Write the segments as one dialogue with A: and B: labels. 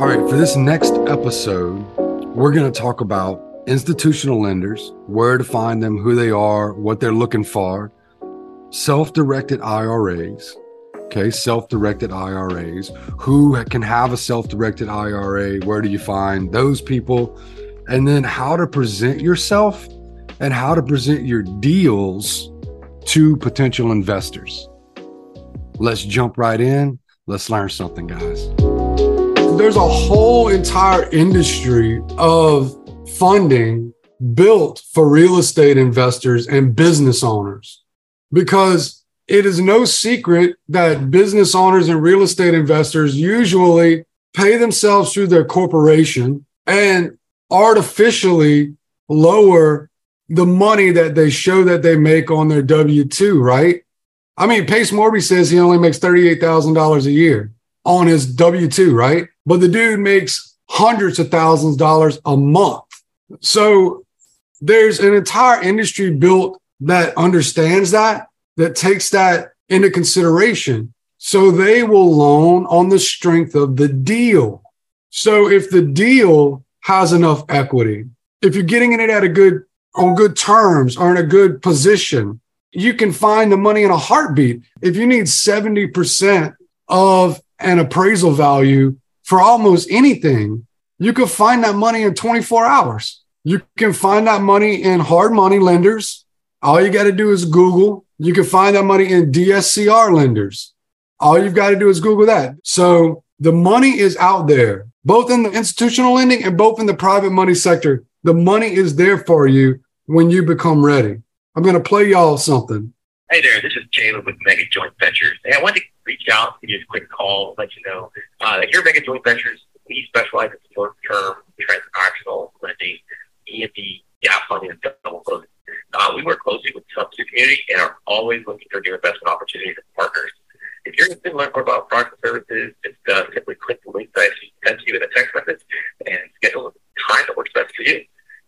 A: All right, for this next episode, we're going to talk about institutional lenders, where to find them, who they are, what they're looking for, self directed IRAs. Okay, self directed IRAs. Who can have a self directed IRA? Where do you find those people? And then how to present yourself and how to present your deals to potential investors. Let's jump right in. Let's learn something, guys. There's a whole entire industry of funding built for real estate investors and business owners because it is no secret that business owners and real estate investors usually pay themselves through their corporation and artificially lower the money that they show that they make on their W 2, right? I mean, Pace Morby says he only makes $38,000 a year on his W 2, right? But the dude makes hundreds of thousands of dollars a month. So there's an entire industry built that understands that, that takes that into consideration. So they will loan on the strength of the deal. So if the deal has enough equity, if you're getting in it at a good, on good terms or in a good position, you can find the money in a heartbeat. If you need 70% of an appraisal value for almost anything, you can find that money in 24 hours. You can find that money in hard money lenders. All you got to do is Google. You can find that money in DSCR lenders. All you've got to do is Google that. So the money is out there, both in the institutional lending and both in the private money sector. The money is there for you when you become ready. I'm going to play y'all something.
B: Hey there, this is Caleb with Mega Joint Ventures. Hey, I wanted to reach out, give you a quick call, let you know uh, here Mega Joint Ventures, we specialize in short-term transactional lending, EMD, gap funding, and double closing. Uh, we work closely with the substitute community and are always looking for new investment opportunities and partners. If you're interested in learning more about products and services, just uh, simply click the link that I sent to you in a text message and schedule a time that works best for you.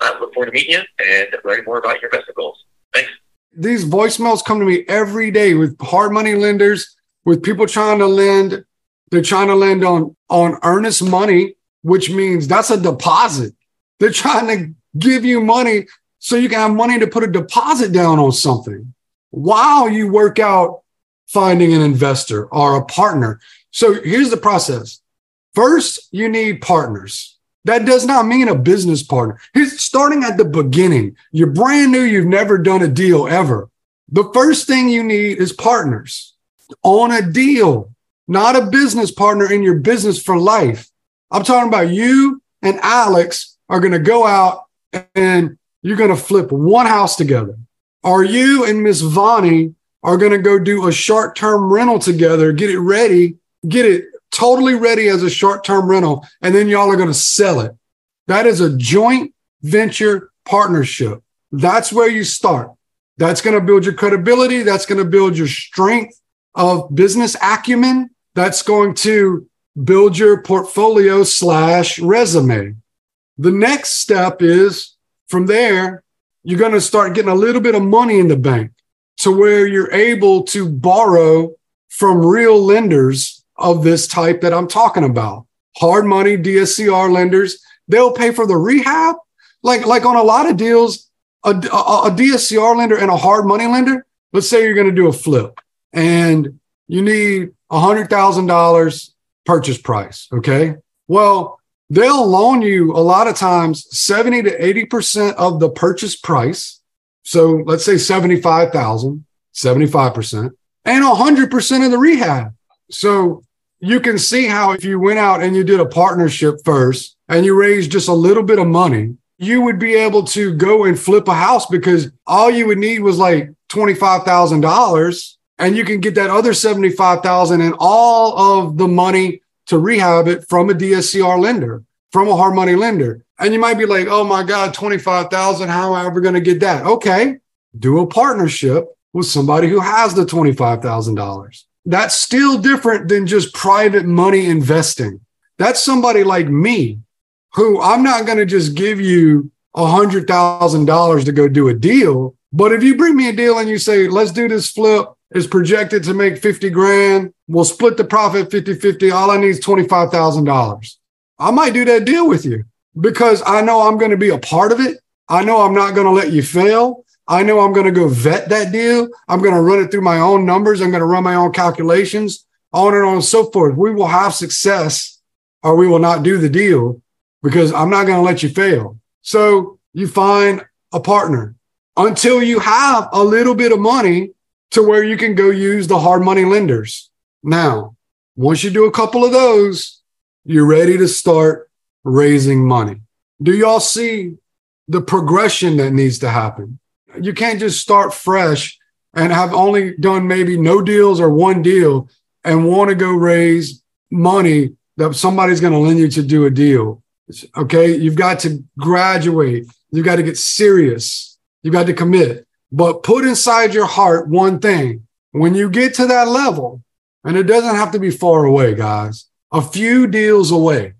B: I look forward to meeting you and learning more about your investment goals. Thanks.
A: These voicemails come to me every day with hard money lenders, with people trying to lend. They're trying to lend on, on earnest money, which means that's a deposit. They're trying to give you money so you can have money to put a deposit down on something while you work out finding an investor or a partner. So here's the process. First, you need partners. That does not mean a business partner. He's starting at the beginning. You're brand new. You've never done a deal ever. The first thing you need is partners on a deal, not a business partner in your business for life. I'm talking about you and Alex are going to go out and you're going to flip one house together. Are you and Miss Vonnie are going to go do a short term rental together, get it ready, get it totally ready as a short term rental, and then y'all are going to sell it. That is a joint venture partnership. That's where you start. That's going to build your credibility. That's going to build your strength of business acumen. That's going to build your portfolio slash resume. The next step is from there, you're going to start getting a little bit of money in the bank to where you're able to borrow from real lenders of this type that I'm talking about. Hard money DSCR lenders, they'll pay for the rehab. Like, like on a lot of deals, a, a, a DSCR lender and a hard money lender, let's say you're going to do a flip and you need $100,000 purchase price. Okay. Well, they'll loan you a lot of times 70 to 80% of the purchase price. So let's say 75,000, 75%, and 100% of the rehab. So you can see how if you went out and you did a partnership first and you raised just a little bit of money, you would be able to go and flip a house because all you would need was like $25,000 and you can get that other 75,000 and all of the money to rehab it from a DSCR lender, from a hard money lender. And you might be like, oh my God, 25,000. How am I ever going to get that? Okay. Do a partnership with somebody who has the $25,000. That's still different than just private money investing. That's somebody like me who I'm not going to just give you a hundred thousand dollars to go do a deal. But if you bring me a deal and you say, let's do this flip, is projected to make 50 grand. We'll split the profit 50 50. All I need is $25,000. I might do that deal with you because I know I'm going to be a part of it. I know I'm not going to let you fail. I know I'm going to go vet that deal. I'm going to run it through my own numbers. I'm going to run my own calculations, on and on and so forth. We will have success or we will not do the deal because I'm not going to let you fail. So you find a partner until you have a little bit of money to where you can go use the hard money lenders. Now, once you do a couple of those, you're ready to start raising money. Do y'all see the progression that needs to happen? You can't just start fresh and have only done maybe no deals or one deal and want to go raise money that somebody's going to lend you to do a deal. Okay. You've got to graduate. You've got to get serious. You've got to commit, but put inside your heart one thing. When you get to that level, and it doesn't have to be far away, guys, a few deals away,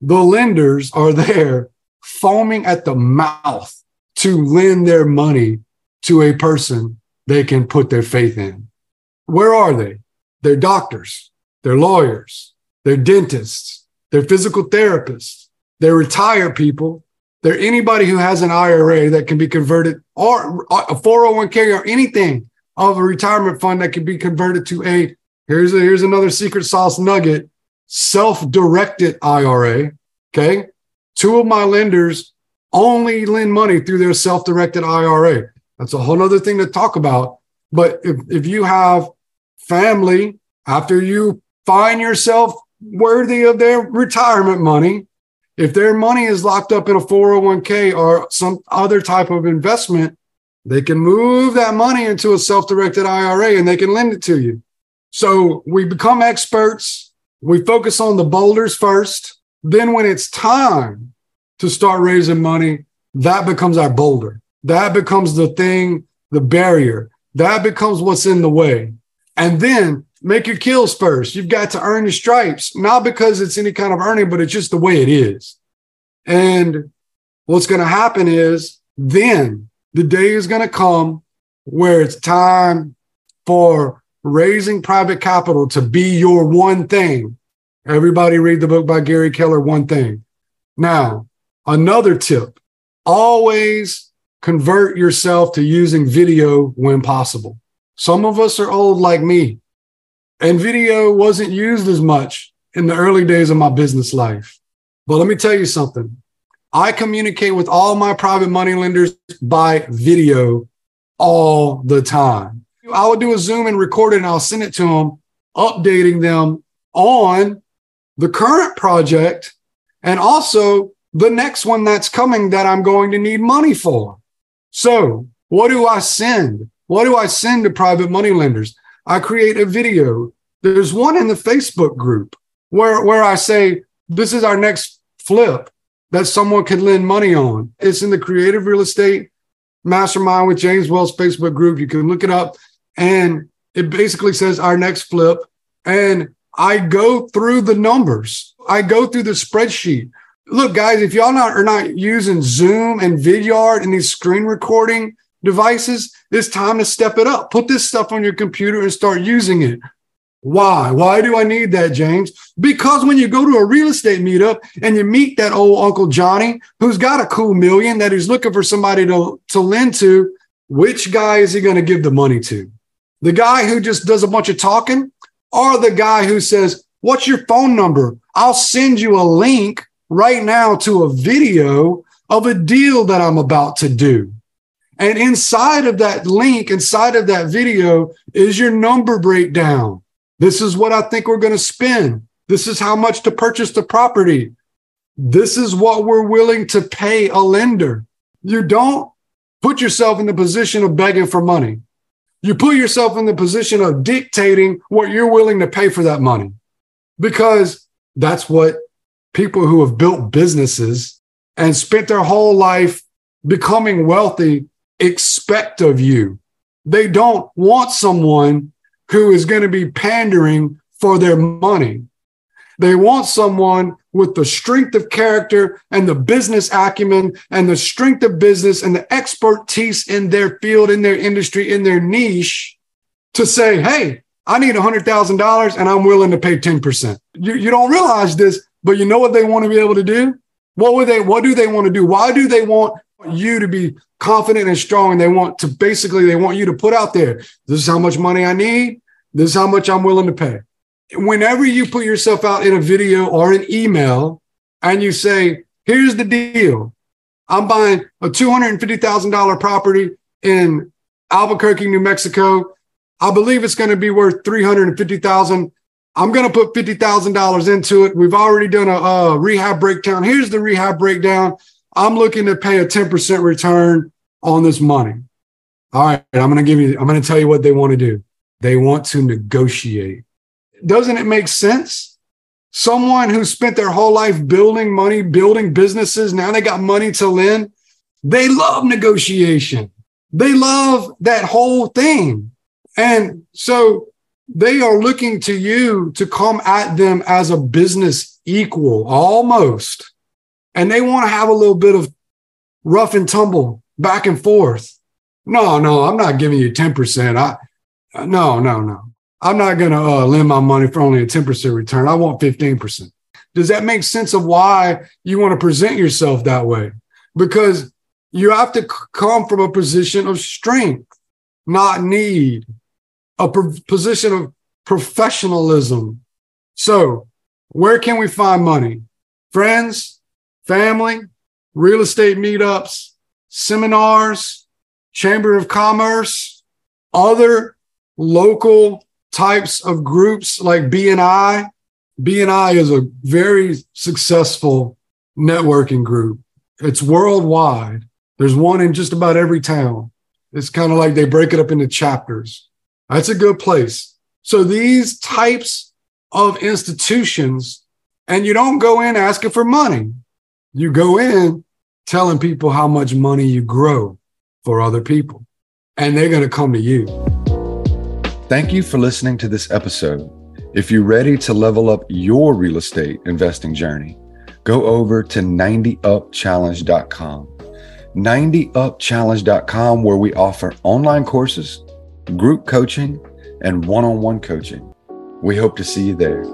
A: the lenders are there foaming at the mouth to lend their money to a person they can put their faith in. Where are they? They're doctors, they're lawyers, they're dentists, they're physical therapists, they're retired people, they're anybody who has an IRA that can be converted or a 401k or anything of a retirement fund that can be converted to a here's a, here's another secret sauce nugget self-directed IRA. Okay. Two of my lenders only lend money through their self-directed IRA. That's a whole other thing to talk about. But if, if you have family, after you find yourself worthy of their retirement money, if their money is locked up in a 401k or some other type of investment, they can move that money into a self-directed IRA and they can lend it to you. So we become experts. We focus on the boulders first. Then when it's time to start raising money, that becomes our boulder. That becomes the thing, the barrier. That becomes what's in the way. And then make your kills first. You've got to earn your stripes, not because it's any kind of earning, but it's just the way it is. And what's going to happen is then the day is going to come where it's time for raising private capital to be your one thing. Everybody read the book by Gary Keller, One Thing. Now, Another tip always convert yourself to using video when possible. Some of us are old like me, and video wasn't used as much in the early days of my business life. But let me tell you something I communicate with all my private money lenders by video all the time. I will do a Zoom and record it and I'll send it to them, updating them on the current project and also the next one that's coming that I'm going to need money for. So, what do I send? What do I send to private money lenders? I create a video. There's one in the Facebook group where, where I say, this is our next flip that someone can lend money on. It's in the creative real estate mastermind with James Wells Facebook group. You can look it up. And it basically says our next flip. And I go through the numbers. I go through the spreadsheet look, guys, if y'all not are not using Zoom and Vidyard and these screen recording devices, it's time to step it up. Put this stuff on your computer and start using it. Why? Why do I need that, James? Because when you go to a real estate meetup and you meet that old Uncle Johnny who's got a cool million that he's looking for somebody to, to lend to, which guy is he going to give the money to? The guy who just does a bunch of talking or the guy who says, What's your phone number? I'll send you a link right now to a video of a deal that I'm about to do. And inside of that link, inside of that video is your number breakdown. This is what I think we're going to spend. This is how much to purchase the property. This is what we're willing to pay a lender. You don't put yourself in the position of begging for money. You put yourself in the position of dictating what you're willing to pay for that money because that's what people who have built businesses and spent their whole life becoming wealthy expect of you. They don't want someone who is going to be pandering for their money. They want someone with the strength of character and the business acumen and the strength of business and the expertise in their field, in their industry, in their niche to say, Hey, I need $100,000 and I'm willing to pay 10%. You, you don't realize this, But you know what they want to be able to do? What would they what do they want to do? Why do they want you to be confident and strong? They want to basically they want you to put out there, this is how much money I need, this is how much I'm willing to pay. Whenever you put yourself out in a video or an email and you say, here's the deal. I'm buying a $250,000 property in Albuquerque, New Mexico. I believe it's going to be worth 350,000. I'm going to put $50,000 into it. We've already done a, a, rehab breakdown. Here's the rehab breakdown. I'm looking to pay a 10% return on this money. All right. I'm going to give you, I'm going to tell you what they want to do. They want to negotiate. Doesn't it make sense? Someone who spent their whole life building money, building businesses, now they got money to lend. They love negotiation. They love that whole thing. And so they are looking to you to come at them as a business equal almost. And they want to have a little bit of rough and tumble back and forth. No, no, I'm not giving you 10%. I no, no, no. I'm not going to uh, lend my money for only a 10% return. I want 15%. Does that make sense of why you want to present yourself that way? Because you have to come from a position of strength, not need, a position of professionalism. So, where can we find money? Friends, family, real estate meetups, seminars, chamber of commerce, other local types of groups like BNI. BNI is a very successful networking group. It's worldwide. There's one in just about every town. It's kind of like they break it up into chapters. That's a good place. So these types of institutions, and you don't go in asking for money. You go in telling people how much money you grow for other people, and they're going to come to you.
C: Thank you for listening to this episode. If you're ready to level up your real estate investing journey, go over to 90upchallenge.com 90upchallenge.com, where we offer online courses, group coaching, and one on one coaching. We hope to see you there.